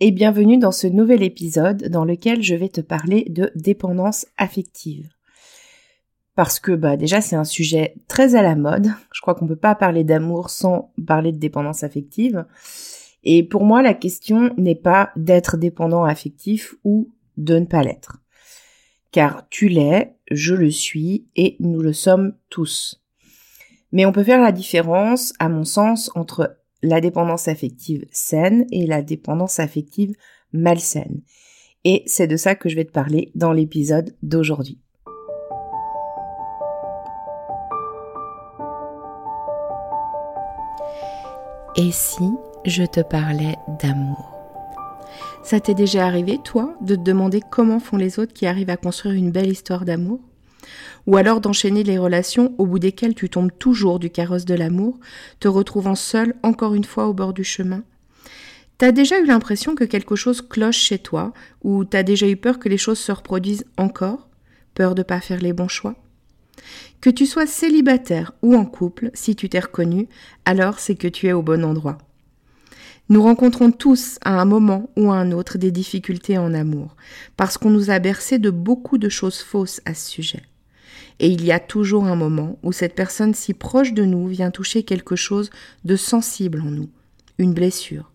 et bienvenue dans ce nouvel épisode dans lequel je vais te parler de dépendance affective. Parce que bah déjà c'est un sujet très à la mode. Je crois qu'on peut pas parler d'amour sans parler de dépendance affective. Et pour moi la question n'est pas d'être dépendant affectif ou de ne pas l'être. Car tu l'es, je le suis et nous le sommes tous. Mais on peut faire la différence, à mon sens, entre la dépendance affective saine et la dépendance affective malsaine. Et c'est de ça que je vais te parler dans l'épisode d'aujourd'hui. Et si je te parlais d'amour? Ça t'est déjà arrivé, toi, de te demander comment font les autres qui arrivent à construire une belle histoire d'amour? Ou alors d'enchaîner les relations au bout desquelles tu tombes toujours du carrosse de l'amour, te retrouvant seul encore une fois au bord du chemin. T'as déjà eu l'impression que quelque chose cloche chez toi, ou t'as déjà eu peur que les choses se reproduisent encore, peur de pas faire les bons choix? Que tu sois célibataire ou en couple, si tu t'es reconnu, alors c'est que tu es au bon endroit. Nous rencontrons tous à un moment ou à un autre des difficultés en amour, parce qu'on nous a bercé de beaucoup de choses fausses à ce sujet. Et il y a toujours un moment où cette personne si proche de nous vient toucher quelque chose de sensible en nous, une blessure.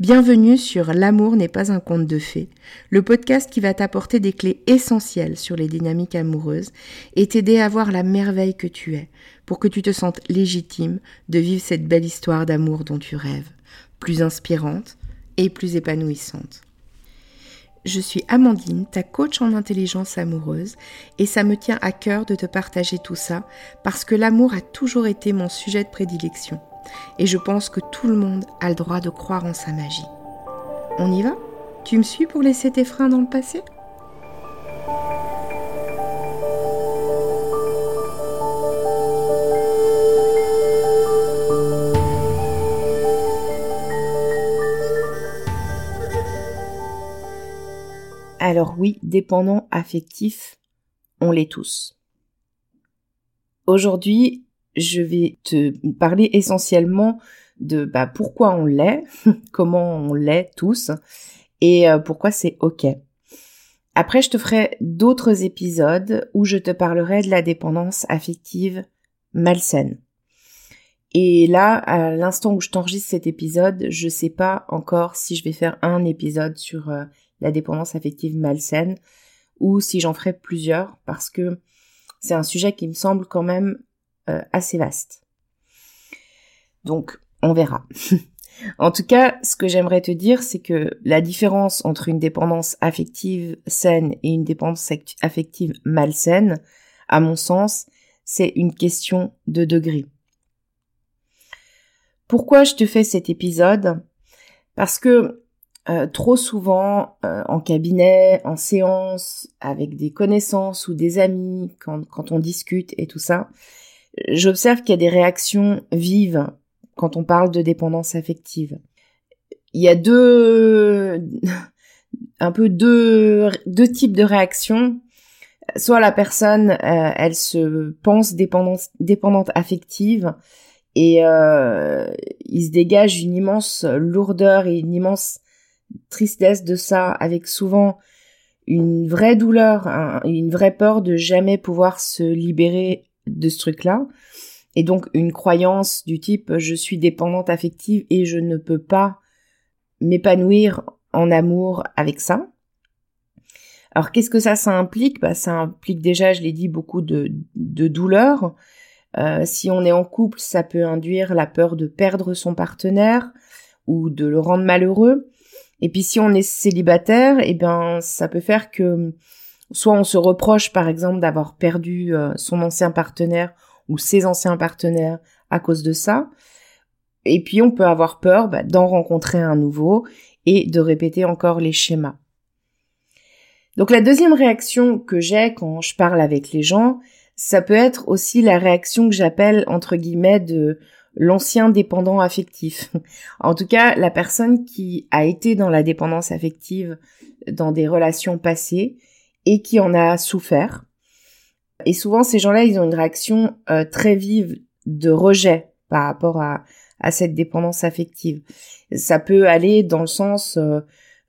Bienvenue sur L'amour n'est pas un conte de fées, le podcast qui va t'apporter des clés essentielles sur les dynamiques amoureuses et t'aider à voir la merveille que tu es, pour que tu te sentes légitime de vivre cette belle histoire d'amour dont tu rêves, plus inspirante et plus épanouissante. Je suis Amandine, ta coach en intelligence amoureuse, et ça me tient à cœur de te partager tout ça parce que l'amour a toujours été mon sujet de prédilection. Et je pense que tout le monde a le droit de croire en sa magie. On y va? Tu me suis pour laisser tes freins dans le passé? Alors oui, dépendant affectif, on l'est tous. Aujourd'hui, je vais te parler essentiellement de bah, pourquoi on l'est, comment on l'est tous, et euh, pourquoi c'est ok. Après, je te ferai d'autres épisodes où je te parlerai de la dépendance affective malsaine. Et là, à l'instant où je t'enregistre cet épisode, je sais pas encore si je vais faire un épisode sur euh, la dépendance affective malsaine, ou si j'en ferai plusieurs, parce que c'est un sujet qui me semble quand même euh, assez vaste. Donc, on verra. en tout cas, ce que j'aimerais te dire, c'est que la différence entre une dépendance affective saine et une dépendance affective malsaine, à mon sens, c'est une question de degré. Pourquoi je te fais cet épisode? Parce que euh, trop souvent euh, en cabinet, en séance, avec des connaissances ou des amis, quand, quand on discute et tout ça, j'observe qu'il y a des réactions vives quand on parle de dépendance affective. Il y a deux, un peu deux, deux types de réactions. Soit la personne, euh, elle se pense dépendance, dépendante affective et il se dégage une immense lourdeur et une immense tristesse de ça, avec souvent une vraie douleur, une vraie peur de jamais pouvoir se libérer de ce truc-là. Et donc une croyance du type je suis dépendante affective et je ne peux pas m'épanouir en amour avec ça. Alors qu'est-ce que ça, ça implique? Bah, Ça implique déjà, je l'ai dit, beaucoup de, douleur. Euh, si on est en couple, ça peut induire la peur de perdre son partenaire ou de le rendre malheureux. Et puis si on est célibataire, eh ben ça peut faire que soit on se reproche par exemple d'avoir perdu euh, son ancien partenaire ou ses anciens partenaires à cause de ça. Et puis on peut avoir peur bah, d'en rencontrer un nouveau et de répéter encore les schémas. Donc la deuxième réaction que j'ai quand je parle avec les gens, ça peut être aussi la réaction que j'appelle entre guillemets de l'ancien dépendant affectif. En tout cas, la personne qui a été dans la dépendance affective dans des relations passées et qui en a souffert. Et souvent, ces gens-là, ils ont une réaction euh, très vive de rejet par rapport à, à cette dépendance affective. Ça peut aller dans le sens euh,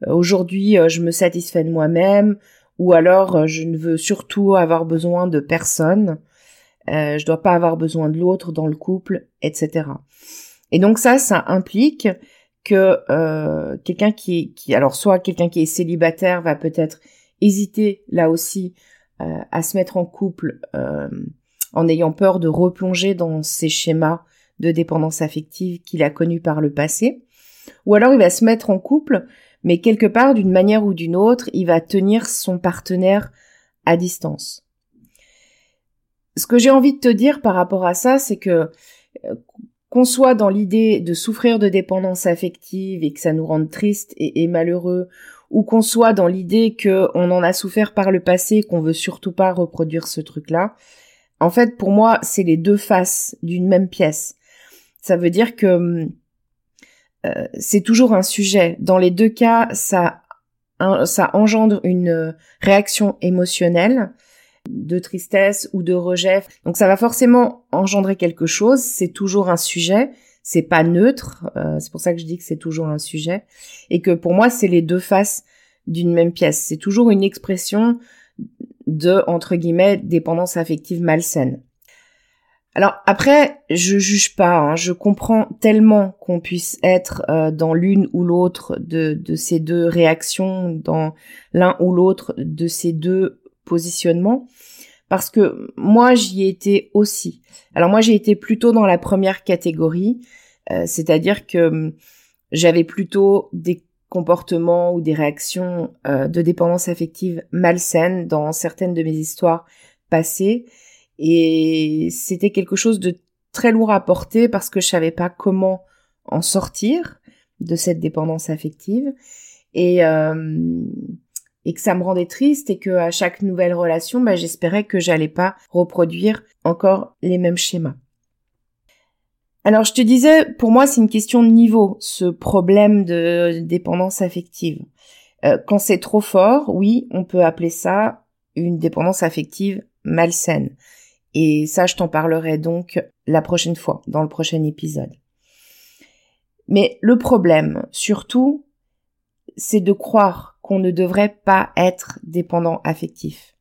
aujourd'hui je me satisfais de moi-même ou alors je ne veux surtout avoir besoin de personne. Euh, je dois pas avoir besoin de l'autre dans le couple, etc. Et donc ça, ça implique que euh, quelqu'un qui, qui, alors soit quelqu'un qui est célibataire va peut-être hésiter là aussi euh, à se mettre en couple euh, en ayant peur de replonger dans ces schémas de dépendance affective qu'il a connus par le passé, ou alors il va se mettre en couple, mais quelque part d'une manière ou d'une autre, il va tenir son partenaire à distance. Ce que j'ai envie de te dire par rapport à ça, c'est que qu'on soit dans l'idée de souffrir de dépendance affective et que ça nous rende triste et, malheureux, ou qu'on soit dans l'idée que on en a souffert par le passé, qu'on veut surtout pas reproduire ce truc-là, en fait, pour moi, c'est les deux faces d'une même pièce. Ça veut dire que euh, c'est toujours un sujet. Dans les deux cas, ça, ça engendre une réaction émotionnelle de tristesse ou de rejet. Donc ça va forcément engendrer quelque chose, c'est toujours un sujet, c'est pas neutre, euh, c'est pour ça que je dis que c'est toujours un sujet, et que pour moi c'est les deux faces d'une même pièce, c'est toujours une expression de, entre guillemets, dépendance affective malsaine. Alors après, je juge pas, hein, je comprends tellement qu'on puisse être euh, dans l'une ou l'autre de, de ces deux réactions, dans l'un ou l'autre de ces deux positionnement parce que moi j'y ai été aussi. Alors moi j'ai été plutôt dans la première catégorie, euh, c'est-à-dire que hum, j'avais plutôt des comportements ou des réactions euh, de dépendance affective malsaines dans certaines de mes histoires passées et c'était quelque chose de très lourd à porter parce que je savais pas comment en sortir de cette dépendance affective et euh, et que ça me rendait triste et que à chaque nouvelle relation, bah, j'espérais que j'allais pas reproduire encore les mêmes schémas. Alors je te disais, pour moi c'est une question de niveau, ce problème de dépendance affective. Euh, quand c'est trop fort, oui, on peut appeler ça une dépendance affective malsaine. Et ça, je t'en parlerai donc la prochaine fois, dans le prochain épisode. Mais le problème, surtout, c'est de croire qu'on ne devrait pas être dépendant affectif.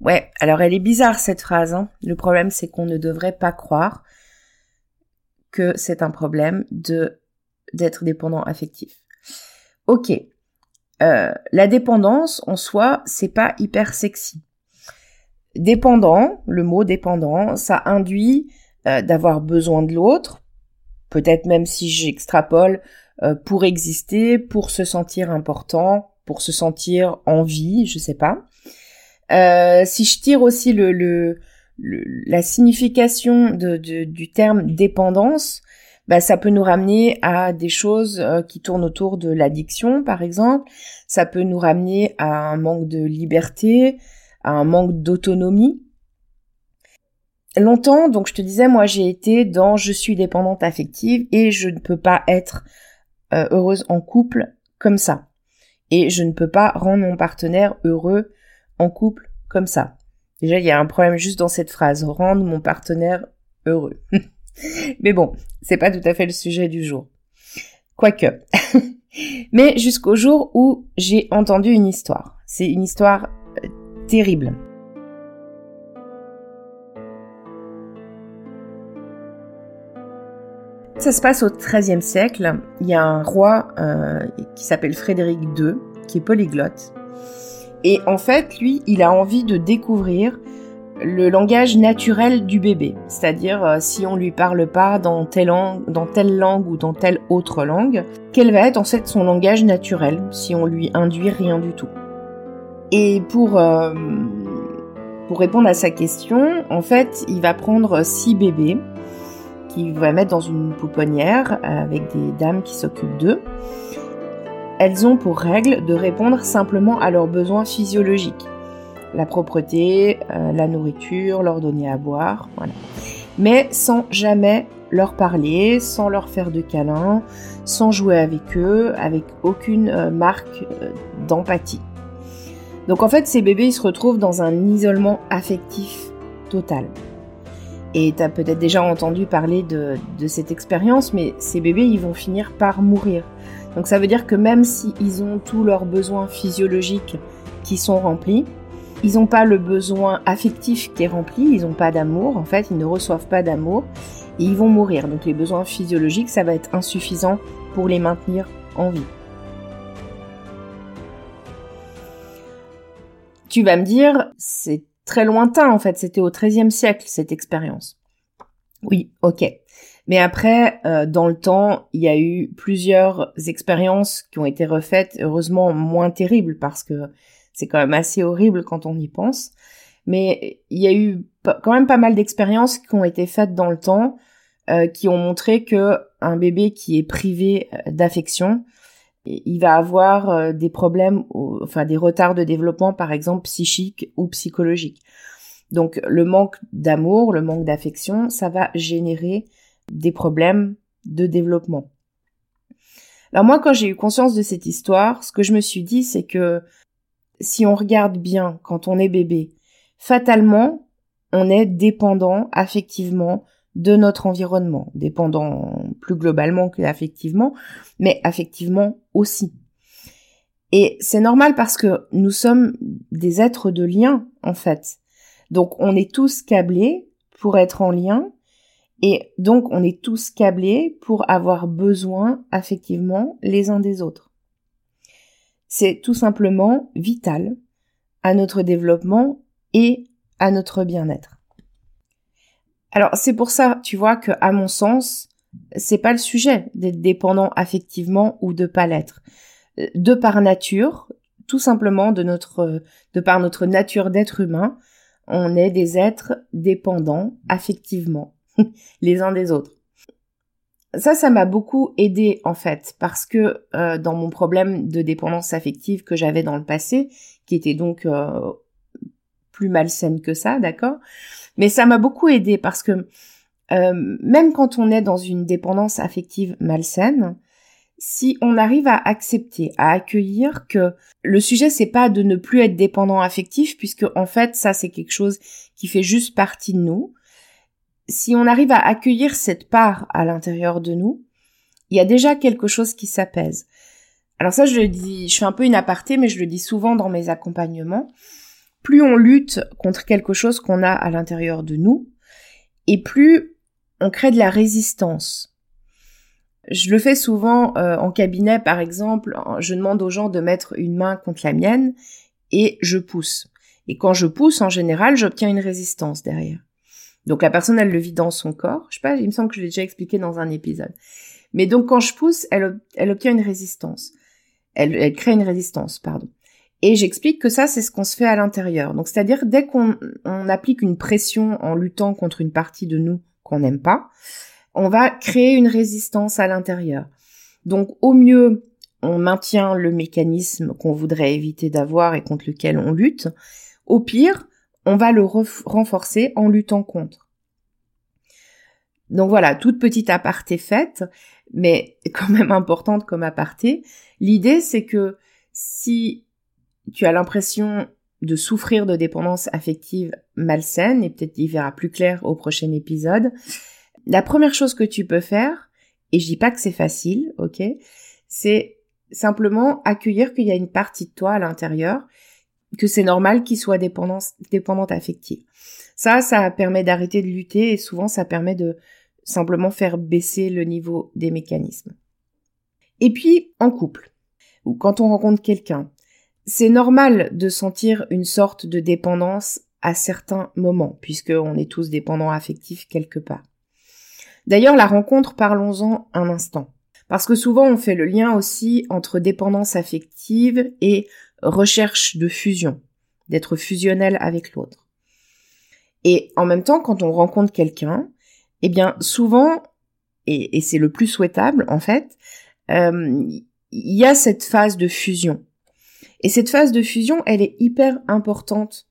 Ouais, alors elle est bizarre cette phrase. Hein. Le problème, c'est qu'on ne devrait pas croire que c'est un problème de d'être dépendant affectif. Ok, euh, la dépendance en soi, c'est pas hyper sexy. Dépendant, le mot dépendant, ça induit euh, d'avoir besoin de l'autre, peut-être même si j'extrapole, euh, pour exister, pour se sentir important, pour se sentir en vie, je sais pas. Euh, si je tire aussi le, la signification du terme dépendance, bah, ça peut nous ramener à des choses euh, qui tournent autour de l'addiction, par exemple. Ça peut nous ramener à un manque de liberté, à un manque d'autonomie. Longtemps, donc je te disais, moi j'ai été dans je suis dépendante affective et je ne peux pas être euh, heureuse en couple comme ça et je ne peux pas rendre mon partenaire heureux en couple comme ça. Déjà, il y a un problème juste dans cette phrase, rendre mon partenaire heureux. Mais bon, c'est pas tout à fait le sujet du jour. Quoique. Mais jusqu'au jour où j'ai entendu une histoire. C'est une histoire euh, terrible. Ça se passe au XIIIe siècle. Il y a un roi euh, qui s'appelle Frédéric II, qui est polyglotte. Et en fait, lui, il a envie de découvrir le langage naturel du bébé. C'est-à-dire, euh, si on lui parle pas dans telle, langue, ou dans telle autre langue, quel va être en fait son langage naturel si on lui induit rien du tout? Et pour, euh, pour répondre à sa question, en fait, il va prendre six bébés va mettre dans une pouponnière avec des dames qui s'occupent d'eux. Elles ont pour règle de répondre simplement à leurs besoins physiologiques. La propreté, euh, la nourriture, leur donner à boire. Mais sans jamais leur parler, sans leur faire de câlins, sans jouer avec eux, avec aucune euh, marque euh, d'empathie. Donc en fait, ces bébés, ils se retrouvent dans un isolement affectif total. Et tu as peut-être déjà entendu parler de, de cette expérience, mais ces bébés, ils vont finir par mourir. Donc ça veut dire que même s'ils ont tous leurs besoins physiologiques qui sont remplis, ils n'ont pas le besoin affectif qui est rempli, ils n'ont pas d'amour, en fait, ils ne reçoivent pas d'amour, et ils vont mourir. Donc les besoins physiologiques, ça va être insuffisant pour les maintenir en vie. Tu vas me dire, c'est très lointain en fait, c'était au XIIIe siècle cette expérience. Oui, ok. Mais après, euh, dans le temps, il y a eu plusieurs expériences qui ont été refaites, heureusement moins terribles parce que c'est quand même assez horrible quand on y pense. Mais il y a eu quand même pas mal d'expériences qui ont été faites dans le temps, euh, qui ont montré que un bébé qui est privé euh, d'affection, il va avoir des problèmes, enfin des retards de développement, par exemple psychiques ou psychologiques. Donc le manque d'amour, le manque d'affection, ça va générer des problèmes de développement. Alors moi, quand j'ai eu conscience de cette histoire, ce que je me suis dit, c'est que si on regarde bien quand on est bébé, fatalement, on est dépendant affectivement de notre environnement, dépendant plus globalement que affectivement, mais affectivement aussi. Et c'est normal parce que nous sommes des êtres de lien, en fait. Donc on est tous câblés pour être en lien et donc, on est tous câblés pour avoir besoin, affectivement, les uns des autres. C'est tout simplement vital à notre développement et à notre bien-être. Alors, c'est pour ça, tu vois, que, à mon sens, c'est pas le sujet d'être dépendant affectivement ou de pas l'être. De par nature, tout simplement de notre, de par notre nature d'être humain, on est des êtres dépendants affectivement les uns des autres. Ça, ça m'a beaucoup aidé en fait, parce que euh, dans mon problème de dépendance affective que j'avais dans le passé, qui était donc euh, plus malsaine que ça, d'accord? Mais ça m'a beaucoup aidé parce que euh, même quand on est dans une dépendance affective malsaine, si on arrive à accepter, à accueillir que le sujet c'est pas de ne plus être dépendant affectif, puisque en fait ça c'est quelque chose qui fait juste partie de nous, si on arrive à accueillir cette part à l'intérieur de nous, il y a déjà quelque chose qui s'apaise. Alors ça, je le dis, je fais un peu une aparté, mais je le dis souvent dans mes accompagnements. Plus on lutte contre quelque chose qu'on a à l'intérieur de nous, et plus on crée de la résistance. Je le fais souvent euh, en cabinet, par exemple, je demande aux gens de mettre une main contre la mienne et je pousse. Et quand je pousse, en général, j'obtiens une résistance derrière. Donc la personne, elle le vit dans son corps. Je sais pas, il me semble que je l'ai déjà expliqué dans un épisode. Mais donc quand je pousse, elle, obtient une résistance. Elle, elle crée une résistance, pardon. Et j'explique que ça, c'est ce qu'on se fait à l'intérieur. Donc c'est-à-dire dès qu'on on applique une pression en luttant contre une partie de nous qu'on n'aime pas, on va créer une résistance à l'intérieur. Donc au mieux, on maintient le mécanisme qu'on voudrait éviter d'avoir et contre lequel on lutte. Au pire, on va le renforcer en luttant contre. Donc voilà, toute petite aparté faite, mais quand même importante comme aparté. L'idée, c'est que si tu as l'impression de souffrir de dépendance affective malsaine, et peut-être y verra plus clair au prochain épisode, la première chose que tu peux faire, et je dis pas que c'est facile, ok, c'est simplement accueillir qu'il y a une partie de toi à l'intérieur que c'est normal qu'il soit dépendant, dépendante affective. Ça, ça permet d'arrêter de lutter et souvent ça permet de simplement faire baisser le niveau des mécanismes. Et puis, en couple, ou quand on rencontre quelqu'un, c'est normal de sentir une sorte de dépendance à certains moments, puisqu'on est tous dépendants affectifs quelque part. D'ailleurs, la rencontre, parlons-en un instant. Parce que souvent, on fait le lien aussi entre dépendance affective et recherche de fusion, d'être fusionnel avec l'autre. Et en même temps, quand on rencontre quelqu'un, eh bien souvent, et, c'est le plus souhaitable en fait, euh, il y a cette phase de fusion. Et cette phase de fusion, elle est hyper importante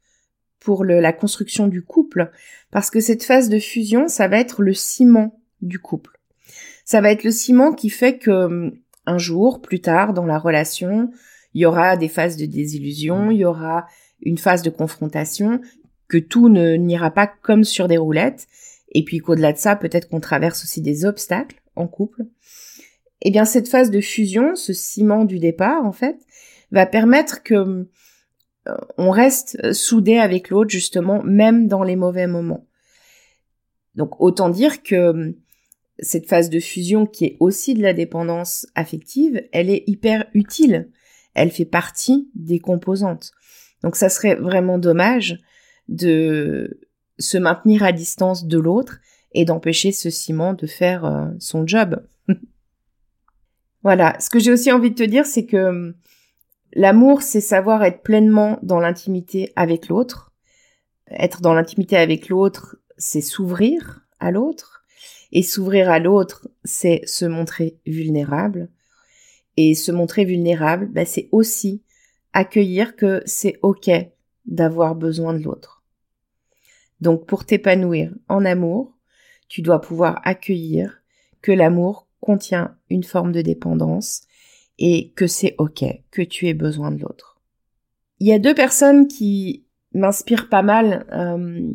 pour la construction du couple, parce que cette phase de fusion, ça va être le ciment du couple. Ça va être le ciment qui fait que un jour, plus tard dans la relation, il y aura des phases de désillusion, il y aura une phase de confrontation, que tout ne n'ira pas comme sur des roulettes, et puis qu'au-delà de ça, peut-être qu'on traverse aussi des obstacles en couple, eh bien cette phase de fusion, ce ciment du départ en fait, va permettre que euh, on reste soudé avec l'autre justement, même dans les mauvais moments. Donc autant dire que cette phase de fusion qui est aussi de la dépendance affective, elle est hyper utile. Elle fait partie des composantes. Donc ça serait vraiment dommage de se maintenir à distance de l'autre et d'empêcher ce ciment de faire euh, son job. voilà, ce que j'ai aussi envie de te dire, c'est que l'amour, c'est savoir être pleinement dans l'intimité avec l'autre. Être dans l'intimité avec l'autre, c'est s'ouvrir à l'autre. Et s'ouvrir à l'autre, c'est se montrer vulnérable. Et se montrer vulnérable, bah, c'est aussi accueillir que c'est ok d'avoir besoin de l'autre. Donc pour t'épanouir en amour, tu dois pouvoir accueillir que l'amour contient une forme de dépendance et que c'est ok que tu aies besoin de l'autre. Il y a deux personnes qui m'inspirent pas mal euh,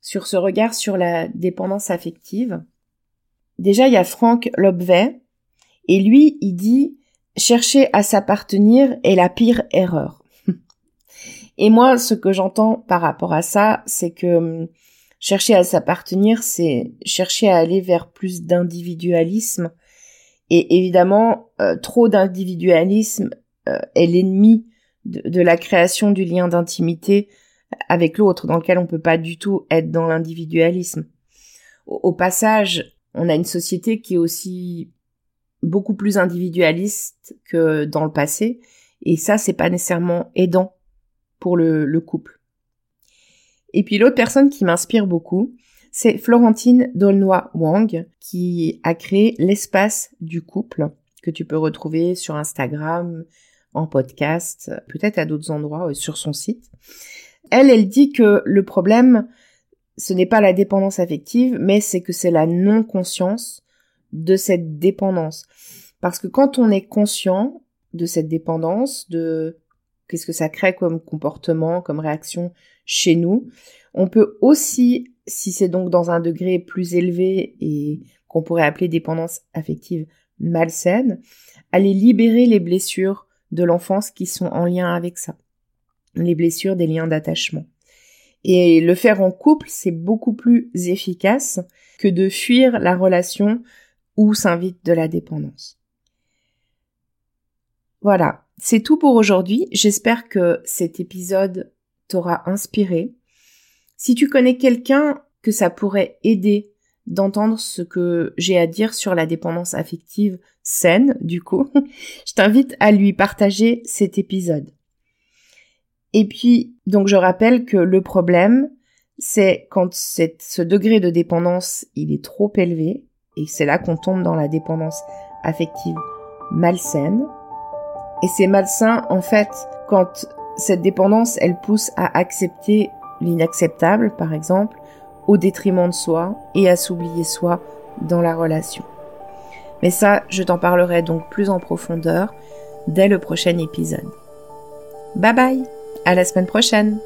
sur ce regard sur la dépendance affective. Déjà, il y a Franck Lobvet, et lui, il dit chercher à s'appartenir est la pire erreur. et moi, ce que j'entends par rapport à ça, c'est que hum, chercher à s'appartenir, c'est chercher à aller vers plus d'individualisme. Et évidemment, euh, trop d'individualisme euh, est l'ennemi de, la création du lien d'intimité avec l'autre, dans lequel on peut pas du tout être dans l'individualisme. Au, passage, on a une société qui est aussi beaucoup plus individualiste que dans le passé, et ça, c'est pas nécessairement aidant pour le couple. Et puis l'autre personne qui m'inspire beaucoup, c'est Florentine Dolnoy Wang, qui a créé l'espace du couple, que tu peux retrouver sur Instagram, en podcast, peut-être à d'autres endroits, euh, sur son site. Elle, elle dit que le problème, ce n'est pas la dépendance affective, mais c'est que c'est la non-conscience de cette dépendance. Parce que quand on est conscient de cette dépendance, de qu'est-ce que ça crée comme comportement, comme réaction chez nous, on peut aussi, si c'est donc dans un degré plus élevé et qu'on pourrait appeler dépendance affective malsaine, aller libérer les blessures de l'enfance qui sont en lien avec ça les blessures des liens d'attachement. Et le faire en couple, c'est beaucoup plus efficace que de fuir la relation où s'invite de la dépendance. Voilà, c'est tout pour aujourd'hui. J'espère que cet épisode t'aura inspiré. Si tu connais quelqu'un que ça pourrait aider d'entendre ce que j'ai à dire sur la dépendance affective saine, du coup, je t'invite à lui partager cet épisode. Et puis, donc je rappelle que le problème, c'est quand ce degré de dépendance, il est trop élevé, et c'est là qu'on tombe dans la dépendance affective malsaine. Et c'est malsain, en fait, quand cette dépendance, elle pousse à accepter l'inacceptable, par exemple, au détriment de soi, et à s'oublier soi dans la relation. Mais ça, je t'en parlerai donc plus en profondeur dès le prochain épisode. Bye bye à la semaine prochaine